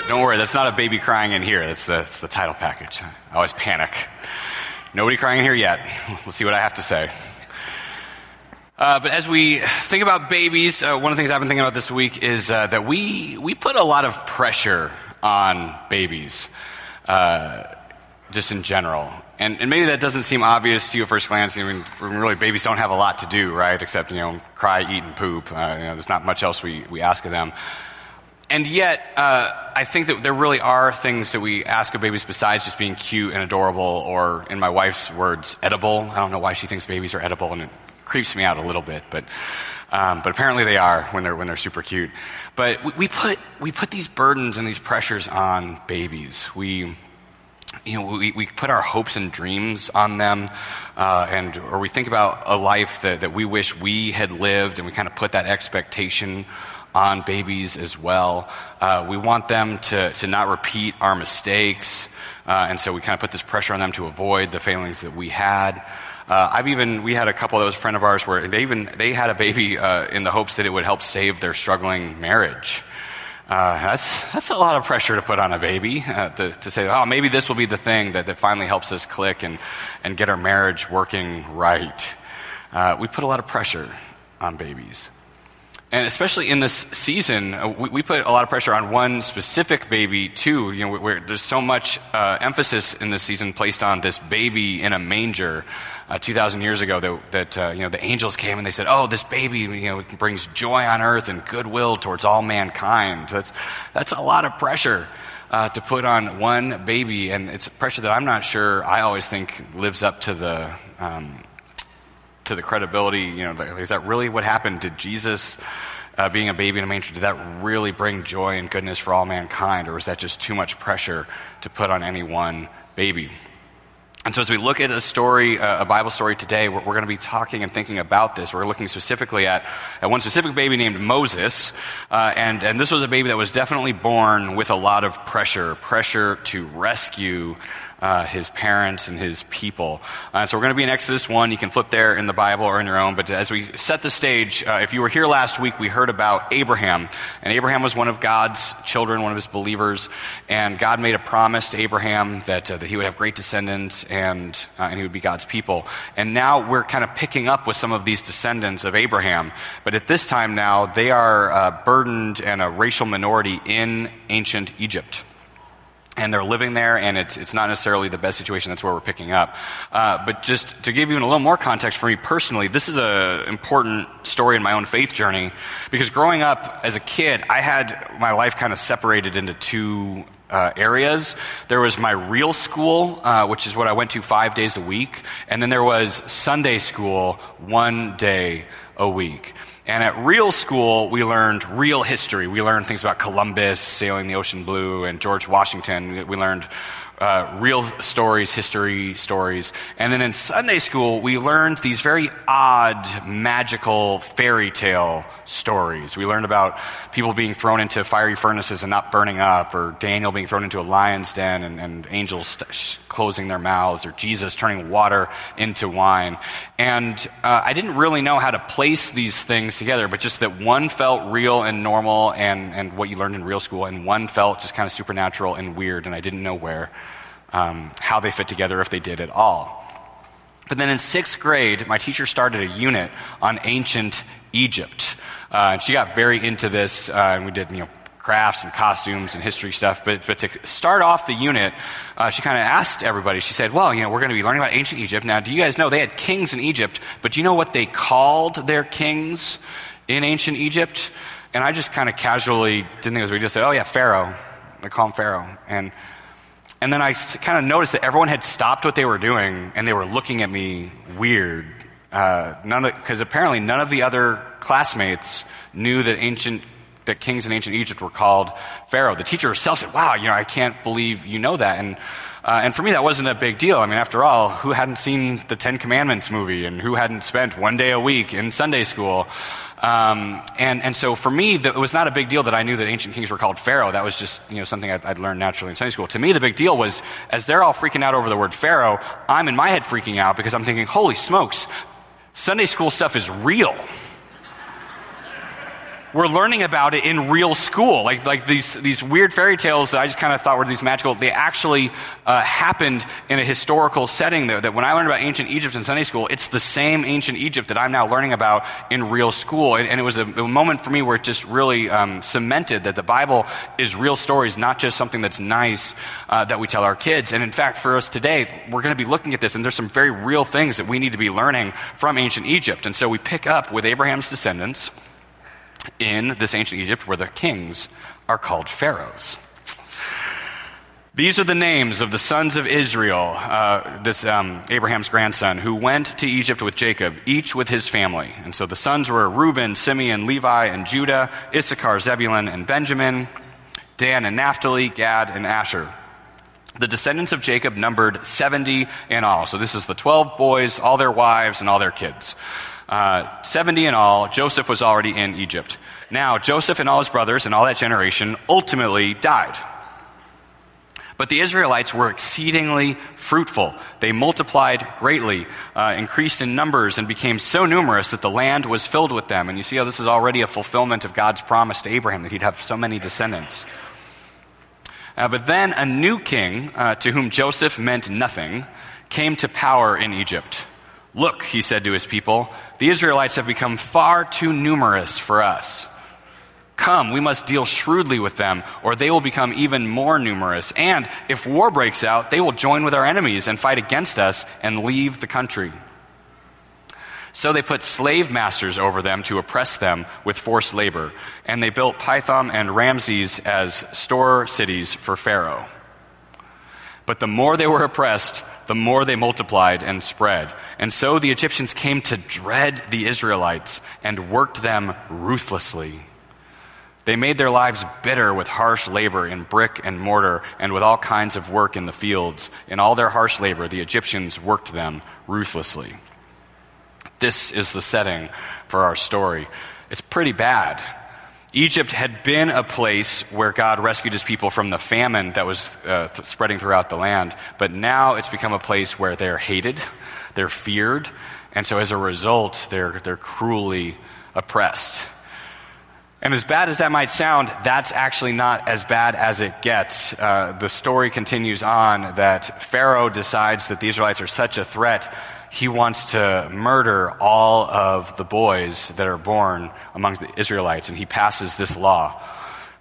Don't worry, that's not a baby crying in here. That's the, that's the title package. I always panic. Nobody crying in here yet. We'll see what I have to say. Uh, but as we think about babies, uh, one of the things I've been thinking about this week is uh, that we, we put a lot of pressure on babies, uh, just in general. And, and, maybe that doesn't seem obvious to you at first glance. I mean, really, babies don't have a lot to do, right? Except, you know, cry, eat, and poop. Uh, you know, there's not much else we, we ask of them. And yet, uh, I think that there really are things that we ask of babies besides just being cute and adorable, or in my wife's words, edible. I don't know why she thinks babies are edible, and it creeps me out a little bit, but, um, but apparently they are when they're, when they're super cute. But we, we, put, we put these burdens and these pressures on babies. We, you know, we, we put our hopes and dreams on them, uh, and, or we think about a life that, that we wish we had lived, and we kind of put that expectation on babies as well. Uh, we want them to, to not repeat our mistakes, uh, and so we kind of put this pressure on them to avoid the failings that we had. Uh, I've even we had a couple of those friend of ours where they even they had a baby uh, in the hopes that it would help save their struggling marriage. Uh, that's that's a lot of pressure to put on a baby uh, to, to, say, oh, maybe this will be the thing that, that finally helps us click and and get our marriage working right. We put a lot of pressure on babies. And especially in this season, uh, we, we, put a lot of pressure on one specific baby, too. You know, where there's so much uh, emphasis in this season placed on this baby in a manger. Uh, 2,000 years ago, that, that uh, you know, the angels came and they said, Oh, this baby you know, brings joy on earth and goodwill towards all mankind. That's, that's a lot of pressure. Uh, to put on one baby, and it's pressure that I'm not sure I always think lives up to the um, to the credibility. You know, is that really what happened? Did Jesus, uh, being a baby in a manger, did that really bring joy and goodness for all mankind, or was that just too much pressure to put on any one baby? And so, as we look at a story, uh, a Bible story today, we're, we're, going to be talking and thinking about this. We're looking specifically at, at one specific baby named Moses. Uh, and, and this was a baby that was definitely born with a lot of pressure pressure to rescue uh, his parents and his people. Uh, so we're going to be in Exodus 1. You can flip there in the Bible or in your own. But as we set the stage, uh, if you were here last week, we heard about Abraham. And Abraham was one of God's children, one of his believers. And God made a promise to Abraham that, uh, that he would have great descendants and, uh, and he would be God's people. And now we're kind of picking up with some of these descendants of Abraham. But at this time now, they are uh, burdened and a racial minority in ancient Egypt and they're living there, and it's, it's not necessarily the best situation. That's where we're picking up. Uh, but just to give you a little more context for me personally, this is an important story in my own faith journey because growing up as a kid, I had my life kind of separated into two uh, areas. There was my real school, uh, which is what I went to five days a week, and then there was Sunday school one day a week. And at real school, we learned real history. We learned things about Columbus sailing the ocean blue and George Washington. We learned uh, real stories, history stories. And then in Sunday school, we learned these very odd, magical fairy tale stories. We learned about people being thrown into fiery furnaces and not burning up, or Daniel being thrown into a lion's den and, and angels st- closing their mouths, or Jesus turning water into wine. And uh, I didn't really know how to place these things together, but just that one felt real and normal and, and what you learned in real school, and one felt just kind of supernatural and weird, and I didn't know where um, how they fit together, if they did at all. But then in sixth grade, my teacher started a unit on ancient Egypt. Uh, and she got very into this, uh, and we did, you know, crafts and costumes and history stuff. But, but to start off the unit, uh, she kind of asked everybody, she said, Well, you know, we're going to be learning about ancient Egypt. Now, do you guys know they had kings in Egypt, but do you know what they called their kings in ancient Egypt? And I just kind of casually didn't think it was, we just said, Oh, yeah, Pharaoh. They call him Pharaoh. And and then I kind of noticed that everyone had stopped what they were doing and they were looking at me weird. Because uh, apparently none of the other classmates knew that ancient that kings in ancient Egypt were called Pharaoh. The teacher herself said, "Wow, you know, I can't believe you know that." And uh, and for me, that wasn't a big deal. I mean, after all, who hadn't seen the Ten Commandments movie and who hadn't spent one day a week in Sunday school? Um, and, and so for me, the, it was not a big deal that I knew that ancient kings were called Pharaoh. That was just you know, something I'd, I'd, learned naturally in Sunday school. To me, the big deal was as they're all freaking out over the word Pharaoh, I'm in my head freaking out because I'm thinking, holy smokes, Sunday school stuff is real. We're learning about it in real school. Like, like these, these weird fairy tales that I just kind of thought were these magical, they actually uh, happened in a historical setting, though. That when I learned about ancient Egypt in Sunday school, it's the same ancient Egypt that I'm now learning about in real school. And, and it was a, a, moment for me where it just really um, cemented that the Bible is real stories, not just something that's nice uh, that we tell our kids. And in fact, for us today, we're going to be looking at this, and there's some very real things that we need to be learning from ancient Egypt. And so we pick up with Abraham's descendants in this ancient Egypt where the kings are called pharaohs. These are the names of the sons of Israel, uh, this um, Abraham's grandson, who went to Egypt with Jacob, each with his family. And so the sons were Reuben, Simeon, Levi, and Judah, Issachar, Zebulun, and Benjamin, Dan and Naphtali, Gad, and Asher. The descendants of Jacob numbered 70 in all. So this is the 12 boys, all their wives, and all their kids. Uh, 70 in all. Joseph was already in Egypt. Now, Joseph and all his brothers and all that generation ultimately died. But the Israelites were exceedingly fruitful. They multiplied greatly, uh, increased in numbers, and became so numerous that the land was filled with them. And you see how this is already a fulfillment of God's promise to Abraham that he'd have so many descendants. Uh, but then a new king, uh, to whom Joseph meant nothing, came to power in Egypt. Look, he said to his people, the Israelites have become far too numerous for us. Come, we must deal shrewdly with them, or they will become even more numerous. And if war breaks out, they will join with our enemies and fight against us and leave the country. So they put slave masters over them to oppress them with forced labor, and they built Pithom and Ramses as store cities for Pharaoh. But the more they were oppressed, the more they multiplied and spread. And so the Egyptians came to dread the Israelites and worked them ruthlessly. They made their lives bitter with harsh labor in brick and mortar and with all kinds of work in the fields. In all their harsh labor, the Egyptians worked them ruthlessly. This is the setting for our story. It's pretty bad. Egypt had been a place where God rescued his people from the famine that was uh, th- spreading throughout the land, but now it's become a place where they're hated, they're feared, and so as a result, they're, they're cruelly oppressed. And as bad as that might sound, that's actually not as bad as it gets. Uh, the story continues on that Pharaoh decides that the Israelites are such a threat he wants to murder all of the boys that are born among the Israelites, and he passes this law.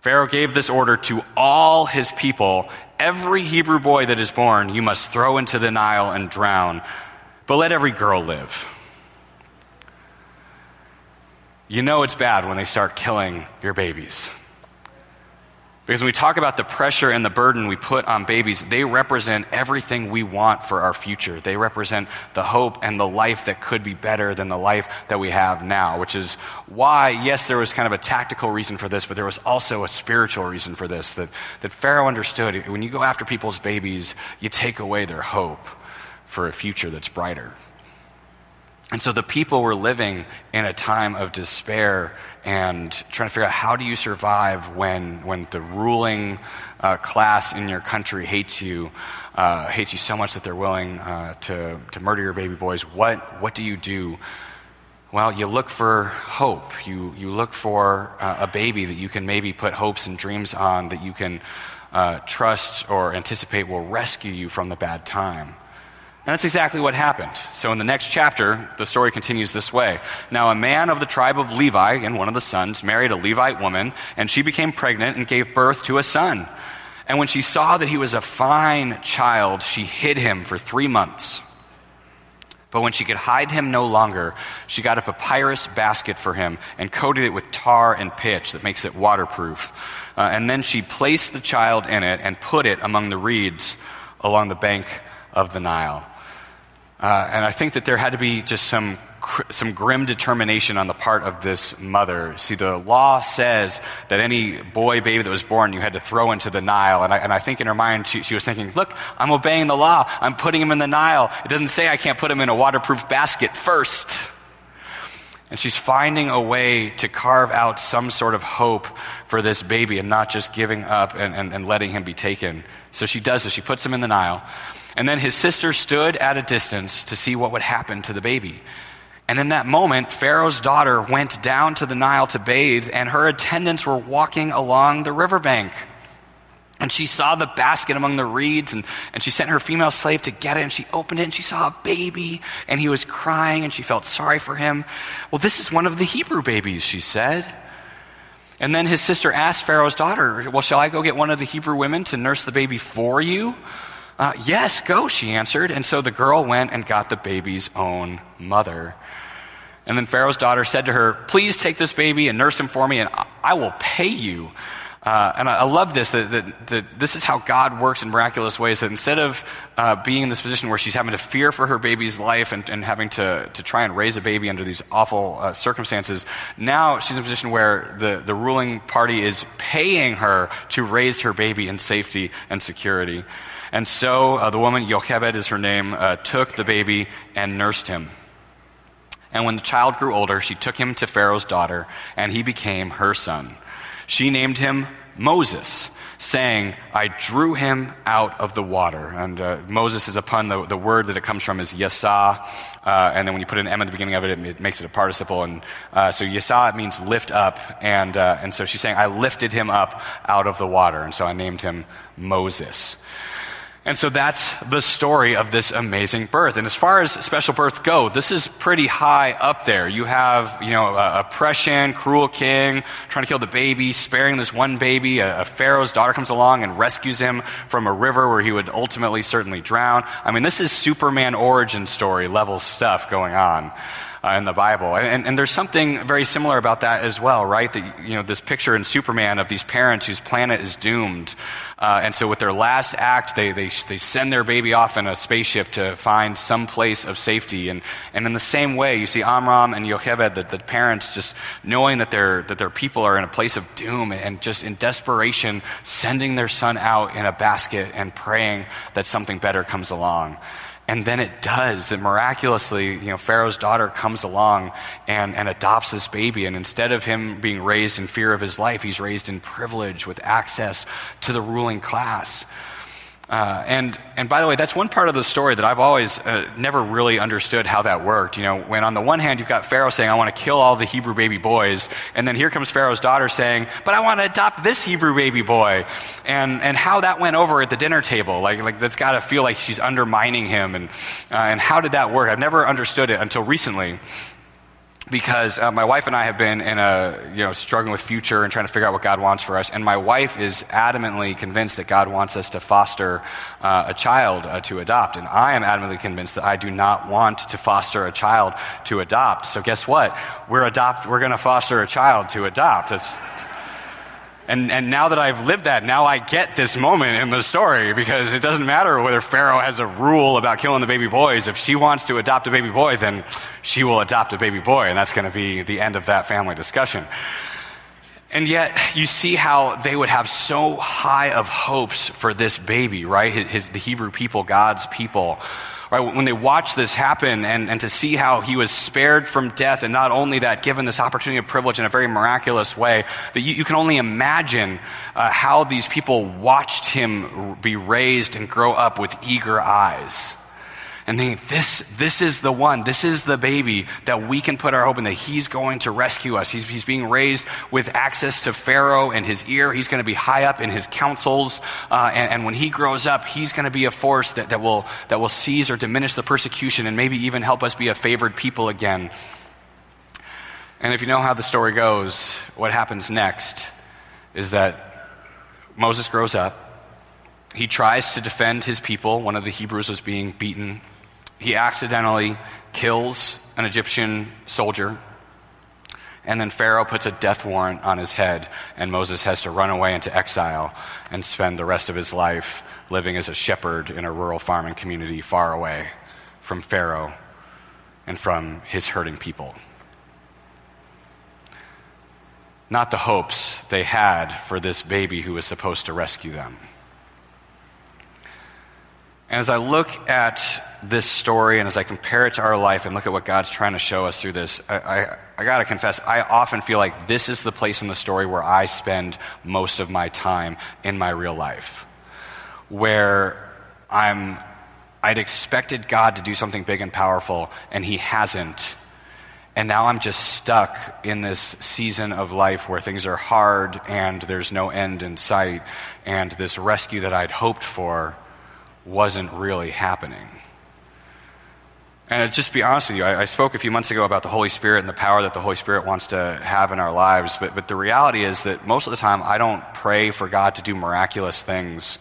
Pharaoh gave this order to all his people every Hebrew boy that is born you must throw into the Nile and drown, but let every girl live. You know it's bad when they start killing your babies. Because when we talk about the pressure and the burden we put on babies, they represent everything we want for our future. They represent the hope and the life that could be better than the life that we have now, which is why, yes, there was kind of a tactical reason for this, but there was also a spiritual reason for this. That, that Pharaoh understood when you go after people's babies, you take away their hope for a future that's brighter. And so the people were living in a time of despair and trying to figure out how do you survive when, when the ruling uh, class in your country hates you, uh, hates you so much that they're willing uh, to, to murder your baby boys. What, what do you do? Well, you look for hope. You, you look for uh, a baby that you can maybe put hopes and dreams on, that you can uh, trust or anticipate will rescue you from the bad time. And that's exactly what happened. So in the next chapter, the story continues this way. Now, a man of the tribe of Levi, and one of the sons, married a Levite woman, and she became pregnant and gave birth to a son. And when she saw that he was a fine child, she hid him for three months. But when she could hide him no longer, she got a papyrus basket for him and coated it with tar and pitch that makes it waterproof. Uh, and then she placed the child in it and put it among the reeds along the bank of the Nile. Uh, and I think that there had to be just some, some grim determination on the part of this mother. See, the law says that any boy, baby that was born, you had to throw into the Nile. And I, and I think in her mind, she, she was thinking, look, I'm obeying the law. I'm putting him in the Nile. It doesn't say I can't put him in a waterproof basket first. And she's finding a way to carve out some sort of hope for this baby and not just giving up and, and, and letting him be taken. So she does this. She puts him in the Nile. And then his sister stood at a distance to see what would happen to the baby. And in that moment, Pharaoh's daughter went down to the Nile to bathe, and her attendants were walking along the riverbank. And she saw the basket among the reeds, and, and she sent her female slave to get it, and she opened it, and she saw a baby, and he was crying, and she felt sorry for him. Well, this is one of the Hebrew babies, she said. And then his sister asked Pharaoh's daughter, Well, shall I go get one of the Hebrew women to nurse the baby for you? Uh, yes, go, she answered. And so the girl went and got the baby's own mother. And then Pharaoh's daughter said to her, Please take this baby and nurse him for me, and I will pay you. Uh, and I, I, love this, that, that, that, this is how God works in miraculous ways, that instead of uh, being in this position where she's having to fear for her baby's life and, and having to, to try and raise a baby under these awful uh, circumstances, now she's in a position where the, the ruling party is paying her to raise her baby in safety and security. And so uh, the woman, Yochebed is her name, uh, took the baby and nursed him. And when the child grew older, she took him to Pharaoh's daughter, and he became her son. She named him Moses, saying, I drew him out of the water. And uh, Moses is a pun. The, the, word that it comes from is yasa. Uh, and then when you put an M at the beginning of it, it, it makes it a participle. And uh, so yasa it means lift up. And, uh, and so she's saying, I lifted him up out of the water. And so I named him Moses. And so that's the story of this amazing birth. And as far as special births go, this is pretty high up there. You have, you know, oppression, cruel king trying to kill the baby, sparing this one baby. A, a, Pharaoh's daughter comes along and rescues him from a river where he would ultimately certainly drown. I mean, this is Superman origin story level stuff going on. Uh, in the Bible. And, and, there's something very similar about that as well, right? That, you know, this picture in Superman of these parents whose planet is doomed. Uh, and so, with their last act, they, they, they send their baby off in a spaceship to find some place of safety. And, and in the same way, you see Amram and Yocheved, the, the parents, just knowing that their, that their people are in a place of doom and just in desperation, sending their son out in a basket and praying that something better comes along. And then it does. And miraculously, you know, Pharaoh's daughter comes along and, and adopts this baby. And instead of him being raised in fear of his life, he's raised in privilege with access to the ruling class. Uh, and, and by the way, that's one part of the story that I've always uh, never really understood how that worked. You know, when on the one hand you've got Pharaoh saying, I want to kill all the Hebrew baby boys, and then here comes Pharaoh's daughter saying, but I want to adopt this Hebrew baby boy. And, and how that went over at the dinner table, like, like that's got to feel like she's undermining him. And, uh, and how did that work? I've never understood it until recently because uh, my wife and I have been in a you know struggling with future and trying to figure out what God wants for us. And my wife is adamantly convinced that God wants us to foster uh, a child uh, to adopt, and I am adamantly convinced that I do not want to foster a child to adopt. So guess what? We're adopt. We're going to foster a child to adopt. And, and now that I've lived that, now I get this moment in the story because it doesn't matter whether Pharaoh has a rule about killing the baby boys. If she wants to adopt a baby boy, then she will adopt a baby boy, and that's going to be the end of that family discussion. And yet, you see how they would have so high of hopes for this baby, right? His, the Hebrew people, God's people. Right, when they watch this happen and, and to see how he was spared from death, and not only that, given this opportunity of privilege in a very miraculous way, that you, you can only imagine uh, how these people watched him be raised and grow up with eager eyes and think, this, this is the one, this is the baby that we can put our hope in, that he's going to rescue us. He's, he's being raised with access to Pharaoh and his ear. He's going to be high up in his councils. Uh, and, and, when he grows up, he's going to be a force that, that, will, that will seize or diminish the persecution and maybe even help us be a favored people again. And if you know how the story goes, what happens next is that Moses grows up. He tries to defend his people. One of the Hebrews was being beaten he accidentally kills an Egyptian soldier. And then Pharaoh puts a death warrant on his head, and Moses has to run away into exile and spend the rest of his life living as a shepherd in a rural farming community far away from Pharaoh and from his hurting people. Not the hopes they had for this baby who was supposed to rescue them. And as I look at this story and as I compare it to our life and look at what God's trying to show us through this, I, I, I got to confess, I often feel like this is the place in the story where I spend most of my time in my real life. Where I'm, I'd expected God to do something big and powerful, and He hasn't. And now I'm just stuck in this season of life where things are hard and there's no end in sight, and this rescue that I'd hoped for wasn't really happening. And just be honest with you, I, I, spoke a few months ago about the Holy Spirit and the power that the Holy Spirit wants to have in our lives, but, but the reality is that most of the time I don't pray for God to do miraculous things,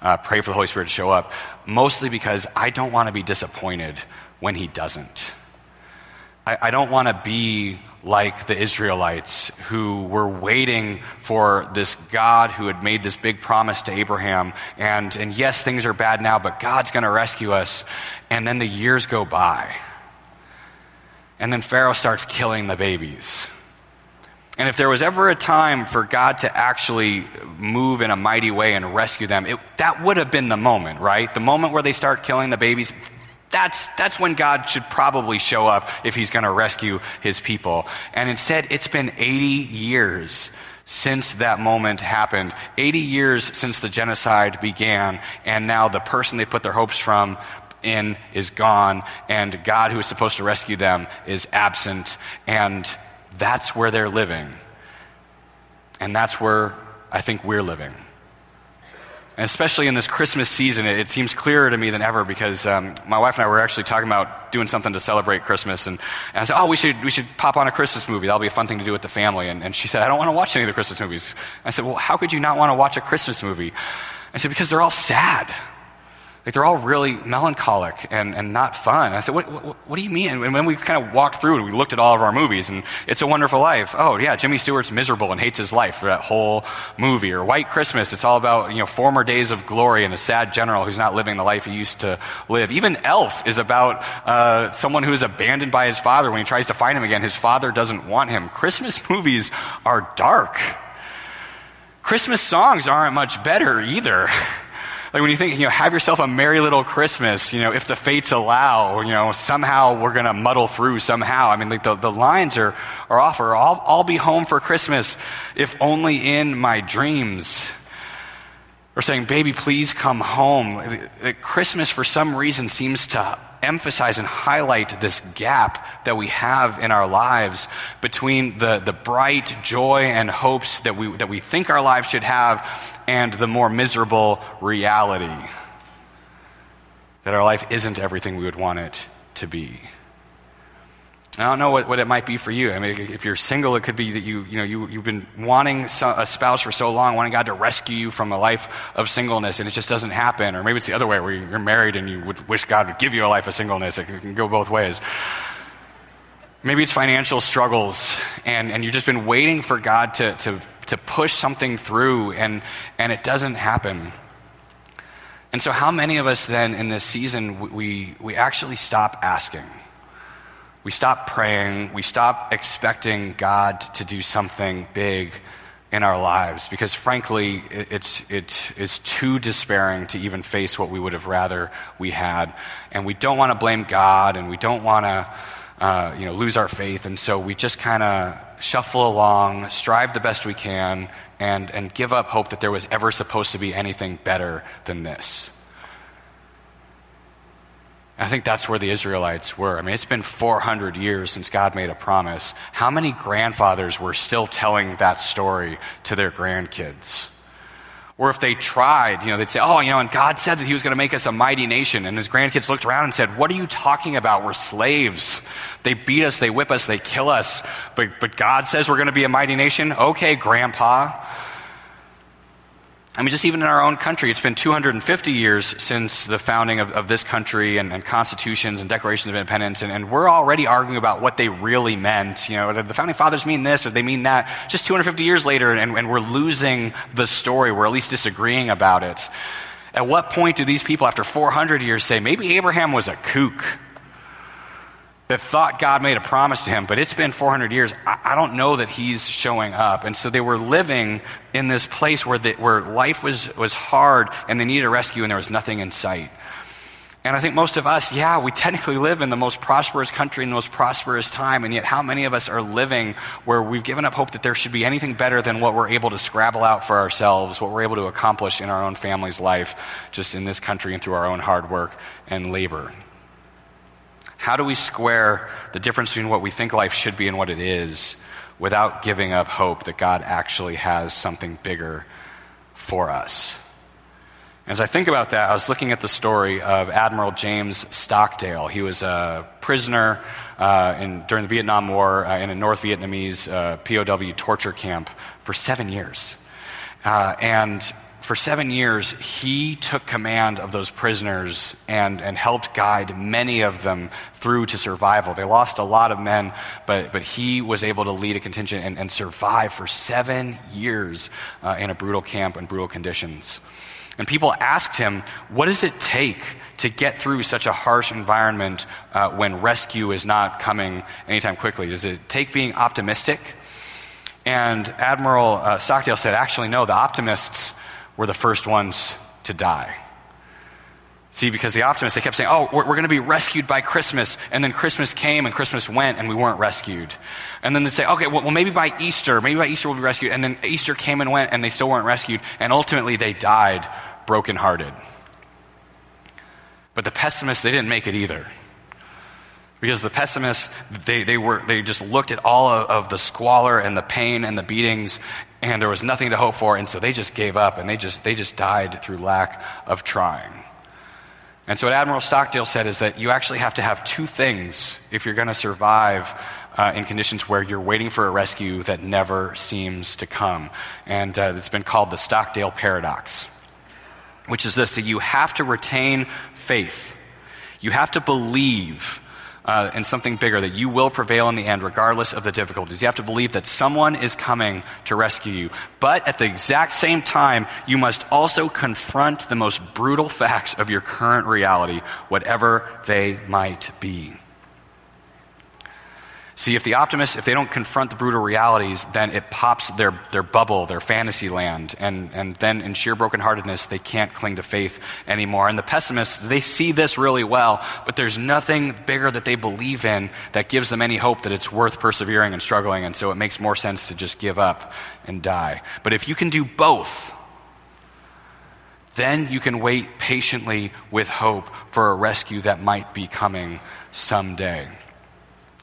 uh, pray for the Holy Spirit to show up, mostly because I don't want to be disappointed when He doesn't. I, I don't want to be like the Israelites who were waiting for this God who had made this big promise to Abraham. And, and yes, things are bad now, but God's going to rescue us. And then the years go by. And then Pharaoh starts killing the babies. And if there was ever a time for God to actually move in a mighty way and rescue them, it, that would have been the moment, right? The moment where they start killing the babies, that's, that's when God should probably show up if he's going to rescue his people. And instead, it's been 80 years since that moment happened. 80 years since the genocide began, and now the person they put their hopes from in is gone, and God, who is supposed to rescue them, is absent, and that's where they're living. And that's where I think we're living. And especially in this Christmas season, it, it seems clearer to me than ever because um, my wife and I were actually talking about doing something to celebrate Christmas. And, and, I said, Oh, we should, we should pop on a Christmas movie. That'll be a fun thing to do with the family. And, and she said, I don't want to watch any of the Christmas movies. I said, Well, how could you not want to watch a Christmas movie? I said, Because they're all sad. Like they're all really melancholic and, and not fun. I said, what, what, what do you mean? And when we kind of walked through and we looked at all of our movies and It's a Wonderful Life. Oh yeah, Jimmy Stewart's miserable and hates his life for that whole movie. Or White Christmas, it's all about, you know, former days of glory and a sad general who's not living the life he used to live. Even Elf is about uh, someone who is abandoned by his father when he tries to find him again. His father doesn't want him. Christmas movies are dark. Christmas songs aren't much better either. Like when you think, you know, have yourself a merry little Christmas, you know, if the fates allow, you know, somehow we're going to muddle through somehow. I mean, like the, the lines are, are off, or I'll, I'll be home for Christmas if only in my dreams. Or saying, baby, please come home. Christmas, for some reason, seems to emphasize and highlight this gap that we have in our lives between the, the bright joy and hopes that we, that we think our lives should have and the more miserable reality that our life isn't everything we would want it to be. I don't know what, what it might be for you. I mean, if you're single, it could be that you, you know, you, you've been wanting a spouse for so long, wanting God to rescue you from a life of singleness, and it just doesn't happen. Or maybe it's the other way, where you're married and you would wish God would give you a life of singleness. It can go both ways. Maybe it's financial struggles, and, and you've just been waiting for God to, to, to push something through, and, and it doesn't happen. And so, how many of us then in this season, we, we actually stop asking? We stop praying. We stop expecting God to do something big in our lives because, frankly, it's, it is too despairing to even face what we would have rather we had. And we don't want to blame God and we don't want to uh, you know, lose our faith. And so we just kind of shuffle along, strive the best we can, and, and give up hope that there was ever supposed to be anything better than this. I think that's where the Israelites were. I mean, it's been 400 years since God made a promise. How many grandfathers were still telling that story to their grandkids? Or if they tried, you know, they'd say, oh, you know, and God said that He was going to make us a mighty nation. And his grandkids looked around and said, what are you talking about? We're slaves. They beat us, they whip us, they kill us. But, but God says we're going to be a mighty nation? Okay, grandpa. I mean, just even in our own country, it's been 250 years since the founding of, of this country and, and, constitutions and declarations of independence, and, and, we're already arguing about what they really meant. You know, did the founding fathers mean this or they mean that. Just 250 years later, and, and we're losing the story. We're at least disagreeing about it. At what point do these people, after 400 years, say maybe Abraham was a kook? That thought God made a promise to him, but it's been 400 years. I, I don't know that he's showing up. And so they were living in this place where, the, where life was, was hard and they needed a rescue and there was nothing in sight. And I think most of us, yeah, we technically live in the most prosperous country in the most prosperous time, and yet how many of us are living where we've given up hope that there should be anything better than what we're able to scrabble out for ourselves, what we're able to accomplish in our own family's life, just in this country and through our own hard work and labor? How do we square the difference between what we think life should be and what it is without giving up hope that God actually has something bigger for us? As I think about that, I was looking at the story of Admiral James Stockdale. He was a prisoner uh, in, during the Vietnam War uh, in a North Vietnamese uh, POW torture camp for seven years. Uh, and for seven years, he took command of those prisoners and, and helped guide many of them through to survival. They lost a lot of men, but, but he was able to lead a contingent and, and survive for seven years uh, in a brutal camp and brutal conditions. And people asked him, What does it take to get through such a harsh environment uh, when rescue is not coming anytime quickly? Does it take being optimistic? And Admiral uh, Stockdale said, Actually, no, the optimists were the first ones to die. See, because the optimists, they kept saying, oh, we're, we're going to be rescued by Christmas. And then Christmas came and Christmas went and we weren't rescued. And then they'd say, okay, well, well, maybe by Easter, maybe by Easter we'll be rescued. And then Easter came and went and they still weren't rescued. And ultimately they died brokenhearted. But the pessimists, they didn't make it either. Because the pessimists, they, they, were, they just looked at all of, of, the squalor and the pain and the beatings, and there was nothing to hope for, and so they just gave up and they just, they just died through lack of trying. And so, what Admiral Stockdale said is that you actually have to have two things if you're going to survive uh, in conditions where you're waiting for a rescue that never seems to come. And uh, it's been called the Stockdale Paradox which is this that you have to retain faith. You have to believe uh, in something bigger, that you will prevail in the end, regardless of the difficulties. You have to believe that someone is coming to rescue you. But at the exact same time, you must also confront the most brutal facts of your current reality, whatever they might be. See, if the optimists, if they don't confront the brutal realities, then it pops their, their bubble, their fantasy land, and, and then in sheer brokenheartedness, they can't cling to faith anymore. And the pessimists, they see this really well, but there's nothing bigger that they believe in that gives them any hope that it's worth persevering and struggling, and so it makes more sense to just give up and die. But if you can do both, then you can wait patiently with hope for a rescue that might be coming someday.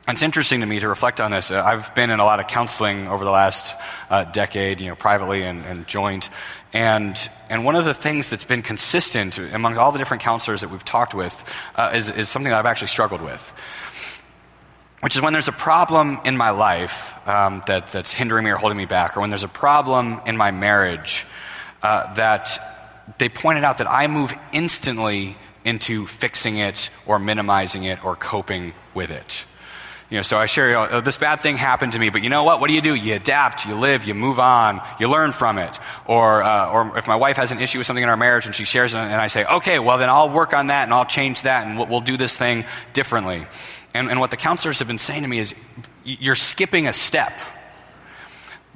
It's interesting to me to reflect on this. Uh, I've been in a lot of counseling over the last uh, decade, you know, privately and, and joint. And, and one of the things that's been consistent among all the different counselors that we've talked with uh, is, is something that I've actually struggled with. Which is when there's a problem in my life um, that, that's hindering me or holding me back, or when there's a problem in my marriage uh, that they pointed out that I move instantly into fixing it or minimizing it or coping with it. You know, so I share, oh, this bad thing happened to me, but you know what? What do you do? You adapt, you live, you move on, you learn from it. Or, uh, or if my wife has an issue with something in our marriage and she shares it, and I say, okay, well then I'll work on that and I'll change that and we'll, we'll do this thing differently. And, and what the counselors have been saying to me is, you're skipping a step.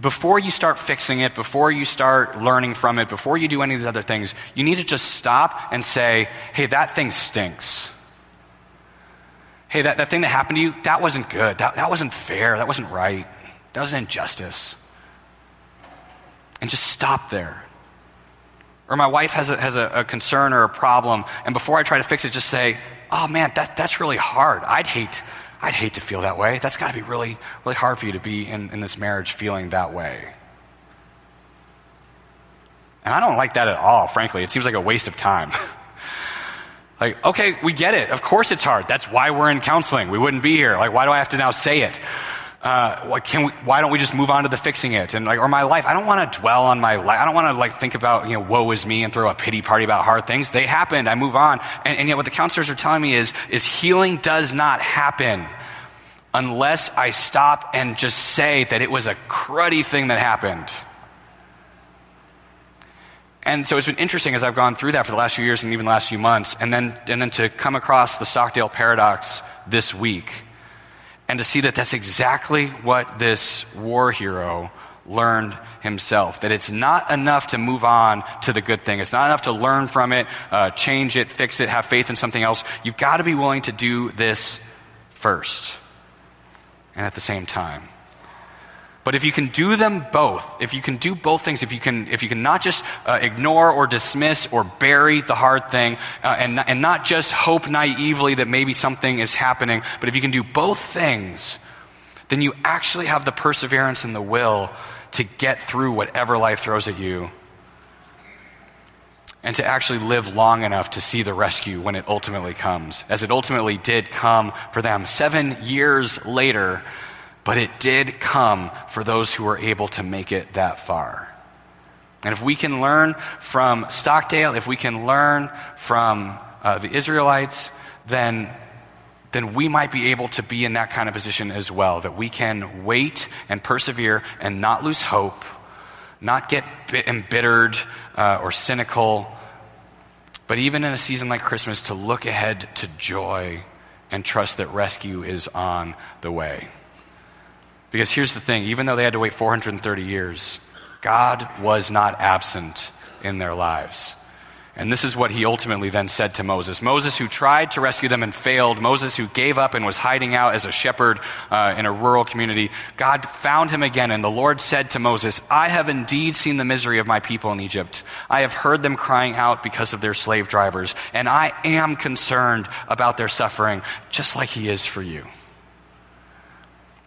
Before you start fixing it, before you start learning from it, before you do any of these other things, you need to just stop and say, hey, that thing stinks hey, that, that thing that happened to you, that wasn't good. That, that wasn't fair. That wasn't right. That was an injustice. And just stop there. Or my wife has, a, has a, a concern or a problem, and before I try to fix it, just say, oh man, that, that's really hard. I'd hate, I'd hate to feel that way. That's got to be really, really hard for you to be in, in this marriage feeling that way. And I don't like that at all, frankly. It seems like a waste of time. Like, okay, we get it. Of course it's hard. That's why we're in counseling. We wouldn't be here. Like, why do I have to now say it? Uh, can we, why don't we just move on to the fixing it? And like, or my life, I don't want to dwell on my life. I don't want to like think about, you know, woe is me and throw a pity party about hard things. They happened. I move on. And, and yet what the counselors are telling me is, is healing does not happen unless I stop and just say that it was a cruddy thing that happened. And so it's been interesting as I've gone through that for the last few years and even the last few months, and then, and then to come across the Stockdale paradox this week and to see that that's exactly what this war hero learned himself. That it's not enough to move on to the good thing. It's not enough to learn from it, uh, change it, fix it, have faith in something else. You've got to be willing to do this first and at the same time. But if you can do them both, if you can do both things, if you can, if you can not just uh, ignore or dismiss or bury the hard thing, uh, and, and not just hope naively that maybe something is happening, but if you can do both things, then you actually have the perseverance and the will to get through whatever life throws at you and to actually live long enough to see the rescue when it ultimately comes, as it ultimately did come for them. Seven years later, but it did come for those who were able to make it that far. And if we can learn from Stockdale, if we can learn from uh, the Israelites, then, then we might be able to be in that kind of position as well. That we can wait and persevere and not lose hope, not get embittered uh, or cynical, but even in a season like Christmas, to look ahead to joy and trust that rescue is on the way. Because here's the thing even though they had to wait 430 years, God was not absent in their lives. And this is what he ultimately then said to Moses. Moses, who tried to rescue them and failed, Moses, who gave up and was hiding out as a shepherd uh, in a rural community, God found him again, and the Lord said to Moses, I have indeed seen the misery of my people in Egypt. I have heard them crying out because of their slave drivers, and I am concerned about their suffering, just like he is for you.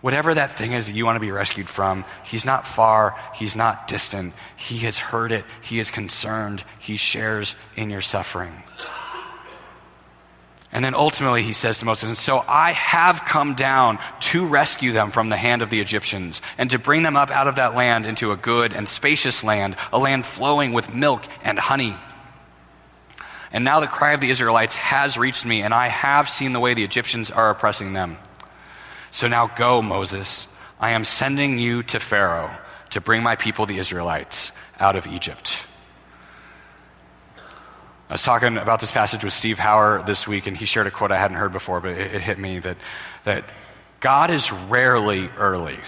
Whatever that thing is that you want to be rescued from, He's not far, He's not distant. He has heard it, He is concerned, He shares in your suffering. And then ultimately he says to Moses, And so I have come down to rescue them from the hand of the Egyptians and to bring them up out of that land into a good and spacious land, a land flowing with milk and honey. And now the cry of the Israelites has reached me, and I have seen the way the Egyptians are oppressing them. So now go, Moses. I am sending you to Pharaoh to bring my people, the Israelites, out of Egypt. I was talking about this passage with Steve Hauer this week, and he shared a quote I hadn't heard before, but it, it hit me that, that God is rarely early,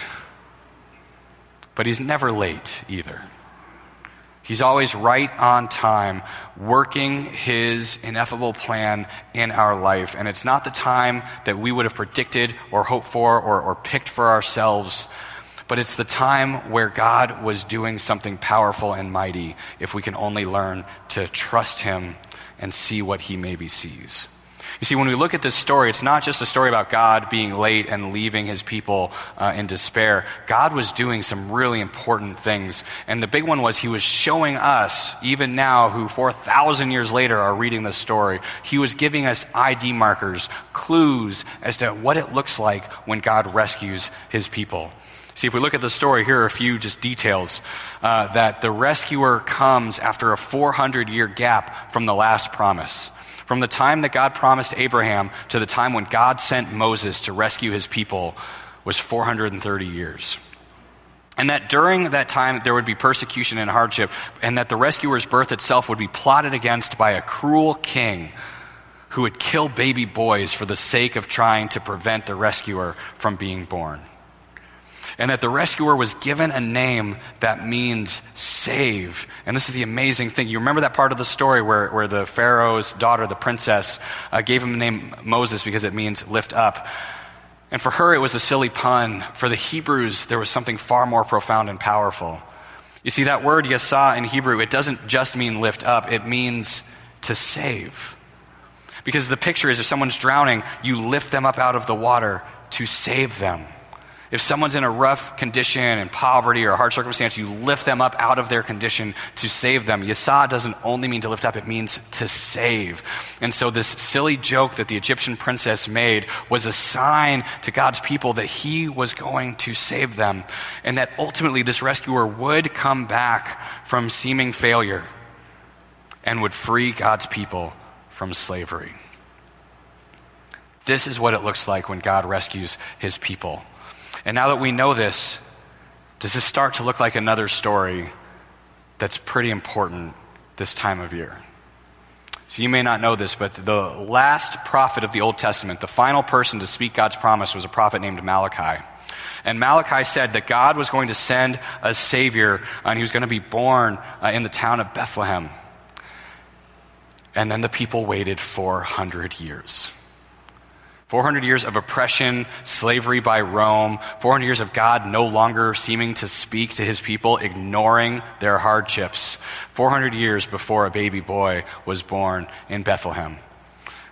but he's never late either. He's always right on time, working his ineffable plan in our life. And it's not the time that we would have predicted or hoped for or, or picked for ourselves, but it's the time where God was doing something powerful and mighty if we can only learn to trust him and see what he maybe sees. You see, when we look at this story, it's not just a story about God being late and leaving his people uh, in despair. God was doing some really important things. And the big one was he was showing us, even now, who 4,000 years later are reading this story, he was giving us ID markers, clues as to what it looks like when God rescues his people. See, if we look at the story, here are a few just details. Uh, that the rescuer comes after a 400 year gap from the last promise. From the time that God promised Abraham to the time when God sent Moses to rescue his people was 430 years. And that during that time there would be persecution and hardship, and that the rescuer's birth itself would be plotted against by a cruel king who would kill baby boys for the sake of trying to prevent the rescuer from being born and that the rescuer was given a name that means save. And this is the amazing thing. You remember that part of the story where, where the Pharaoh's daughter, the princess, uh, gave him the name Moses because it means lift up. And for her, it was a silly pun. For the Hebrews, there was something far more profound and powerful. You see, that word yasa in Hebrew, it doesn't just mean lift up, it means to save. Because the picture is if someone's drowning, you lift them up out of the water to save them. If someone's in a rough condition and poverty or hard circumstance, you lift them up out of their condition to save them. Yasa doesn't only mean to lift up, it means to save. And so this silly joke that the Egyptian princess made was a sign to God's people that he was going to save them and that ultimately this rescuer would come back from seeming failure and would free God's people from slavery. This is what it looks like when God rescues his people. And now that we know this, does this start to look like another story that's pretty important this time of year? So you may not know this, but the last prophet of the Old Testament, the final person to speak God's promise, was a prophet named Malachi. And Malachi said that God was going to send a Savior, and he was going to be born uh, in the town of Bethlehem. And then the people waited 400 years. 400 years of oppression, slavery by Rome, 400 years of God no longer seeming to speak to his people, ignoring their hardships. 400 years before a baby boy was born in Bethlehem.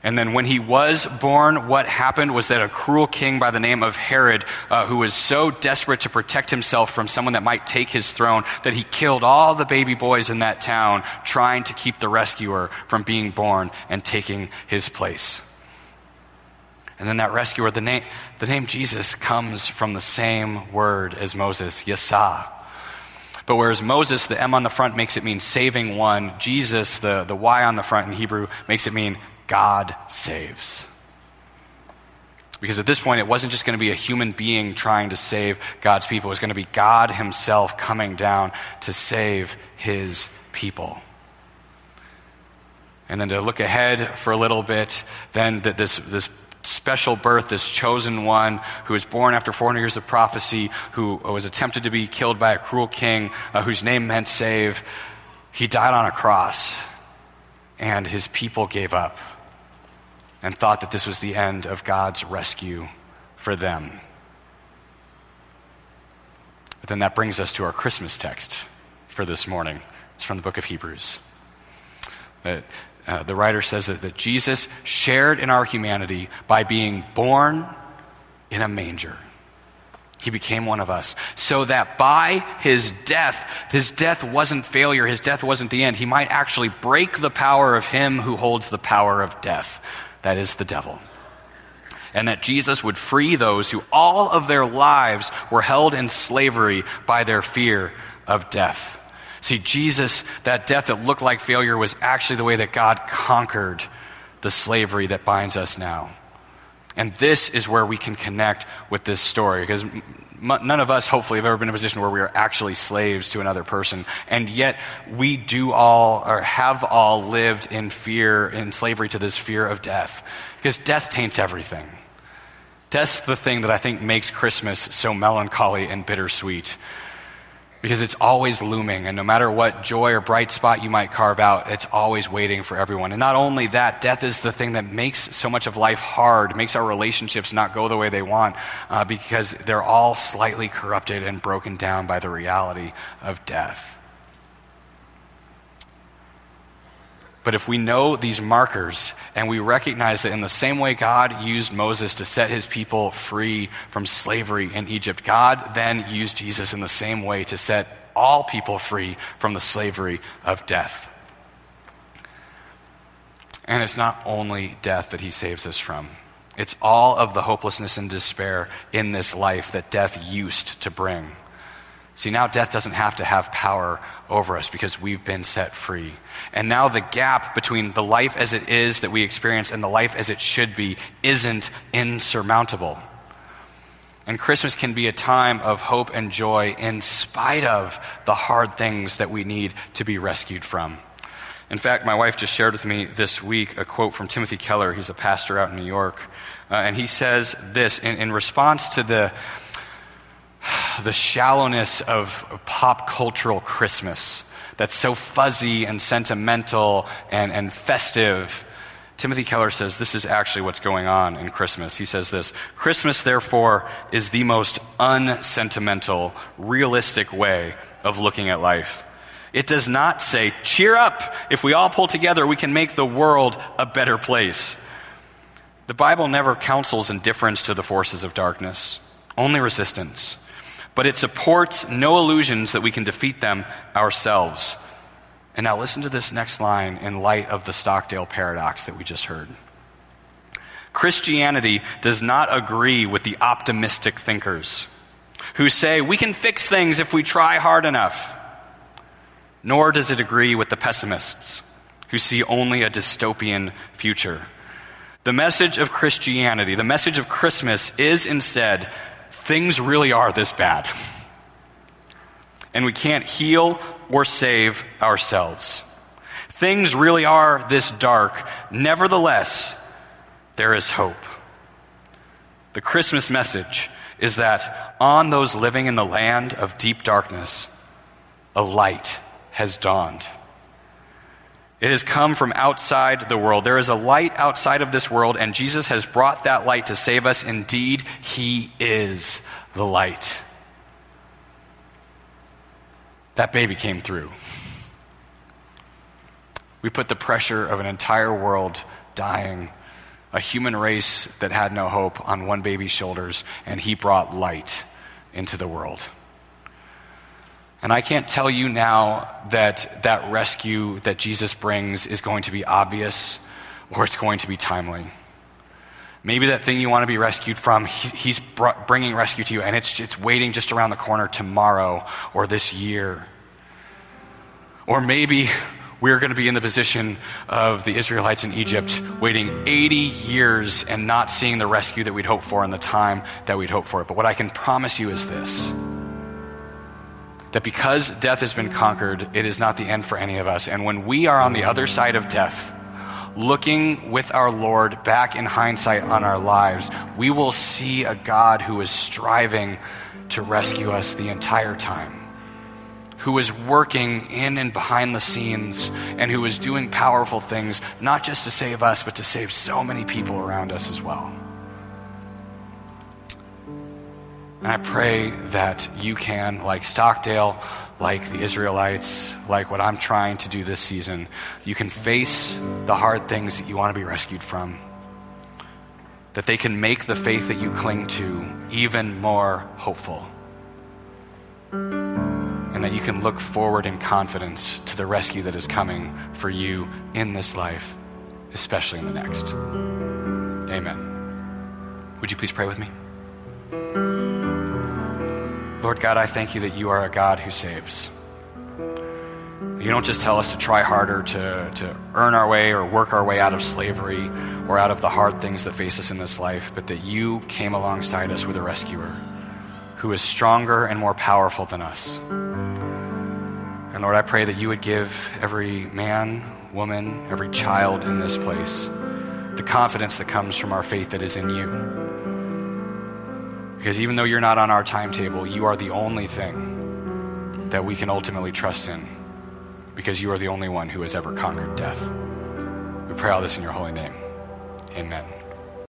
And then when he was born, what happened was that a cruel king by the name of Herod, uh, who was so desperate to protect himself from someone that might take his throne, that he killed all the baby boys in that town, trying to keep the rescuer from being born and taking his place. And then that rescuer, the name, the name Jesus comes from the same word as Moses, Yasah. But whereas Moses, the M on the front makes it mean saving one, Jesus, the, the Y on the front in Hebrew, makes it mean God saves. Because at this point, it wasn't just going to be a human being trying to save God's people, it was going to be God Himself coming down to save His people. And then to look ahead for a little bit, then that this, this special birth, this chosen one who was born after 400 years of prophecy, who was attempted to be killed by a cruel king, uh, whose name meant save. He died on a cross, and his people gave up and thought that this was the end of God's rescue for them. But then that brings us to our Christmas text for this morning. It's from the book of Hebrews. Uh, the writer says that, that Jesus shared in our humanity by being born in a manger. He became one of us. So that by his death, his death wasn't failure, his death wasn't the end. He might actually break the power of him who holds the power of death. That is the devil. And that Jesus would free those who all of their lives were held in slavery by their fear of death. See, Jesus, that death that looked like failure was actually the way that God conquered the slavery that binds us now. And this is where we can connect with this story because none of us, hopefully, have ever been in a position where we are actually slaves to another person. And yet, we do all, or have all lived in fear, in slavery to this fear of death. Because death taints everything. Death's the thing that I think makes Christmas so melancholy and bittersweet because it's always looming. And no matter what joy or bright spot you might carve out, it's always waiting for everyone. And not only that, death is the thing that makes so much of life hard, makes our relationships not go the way they want, uh, because they're all slightly corrupted and broken down by the reality of death. But if we know these markers and we recognize that in the same way God used Moses to set his people free from slavery in Egypt, God then used Jesus in the same way to set all people free from the slavery of death. And it's not only death that he saves us from. It's all of the hopelessness and despair in this life that death used to bring. See, now death doesn't have to have power over us because we've been set free. And now the gap between the life as it is that we experience and the life as it should be isn't insurmountable. And Christmas can be a time of hope and joy in spite of the hard things that we need to be rescued from. In fact, my wife just shared with me this week a quote from Timothy Keller. He's a pastor out in New York. Uh, and he says this in, in response to the the shallowness of pop cultural Christmas that's so fuzzy and sentimental and, and festive. Timothy Keller says this is actually what's going on in Christmas. He says this Christmas, therefore, is the most unsentimental, realistic way of looking at life. It does not say, cheer up, if we all pull together, we can make the world a better place. The Bible never counsels indifference to the forces of darkness, only resistance but it supports no illusions that we can defeat them ourselves. And now listen to this next line in light of the Stockdale paradox that we just heard. Christianity does not agree with the optimistic thinkers who say we can fix things if we try hard enough. Nor does it agree with the pessimists who see only a dystopian future. The message of Christianity, the message of Christmas, is instead things really are this bad. And we can't heal or save ourselves. Things really are this dark. Nevertheless, there is hope. The Christmas message is that on those living in the land of deep darkness, a light has dawned. It has come from outside the world. There is a light outside of this world, and Jesus has brought that light to save us. Indeed, He is the light. That baby came through. We put the pressure of an entire world dying, a human race that had no hope, on one baby's shoulders, and He brought light into the world. And I can't tell you now that that rescue that Jesus brings is going to be obvious or it's going to be timely. Maybe that thing you want to be rescued from, he's bringing rescue to you, and it's, it's waiting just around the corner tomorrow or this year. Or maybe we're going to be in the position of the Israelites in Egypt, waiting 80 years and not seeing the rescue that we'd hoped for in the time that we'd hoped for it. But what I can promise you is this that because death has been conquered, it is not the end for any of us. And when we are on the other side of death, looking with our Lord back in hindsight on our lives, we will see a God who is striving to rescue us the entire time, who is working in and behind the scenes, and who is doing powerful things, not just to save us, but to save so many people around us as well. And I pray that you can, like Stockdale, like the Israelites, like what I'm trying to do this season, you can face the hard things that you want to be rescued from. That they can make the faith that you cling to even more hopeful. And that you can look forward in confidence to the rescue that is coming for you in this life, especially in the next. Amen. Would you please pray with me? Lord God, I thank you that you are a God who saves. You don't just tell us to try harder to, to earn our way or work our way out of slavery or out of the hard things that face us in this life, but that you came alongside us with a rescuer who is stronger and more powerful than us. And Lord, I pray that you would give every man, woman, every child in this place the confidence that comes from our faith that is in you. Because even though you're not on our timetable, you are the only thing that we can ultimately trust in. Because you are the only one who has ever conquered death. We pray all this in your holy name. Amen.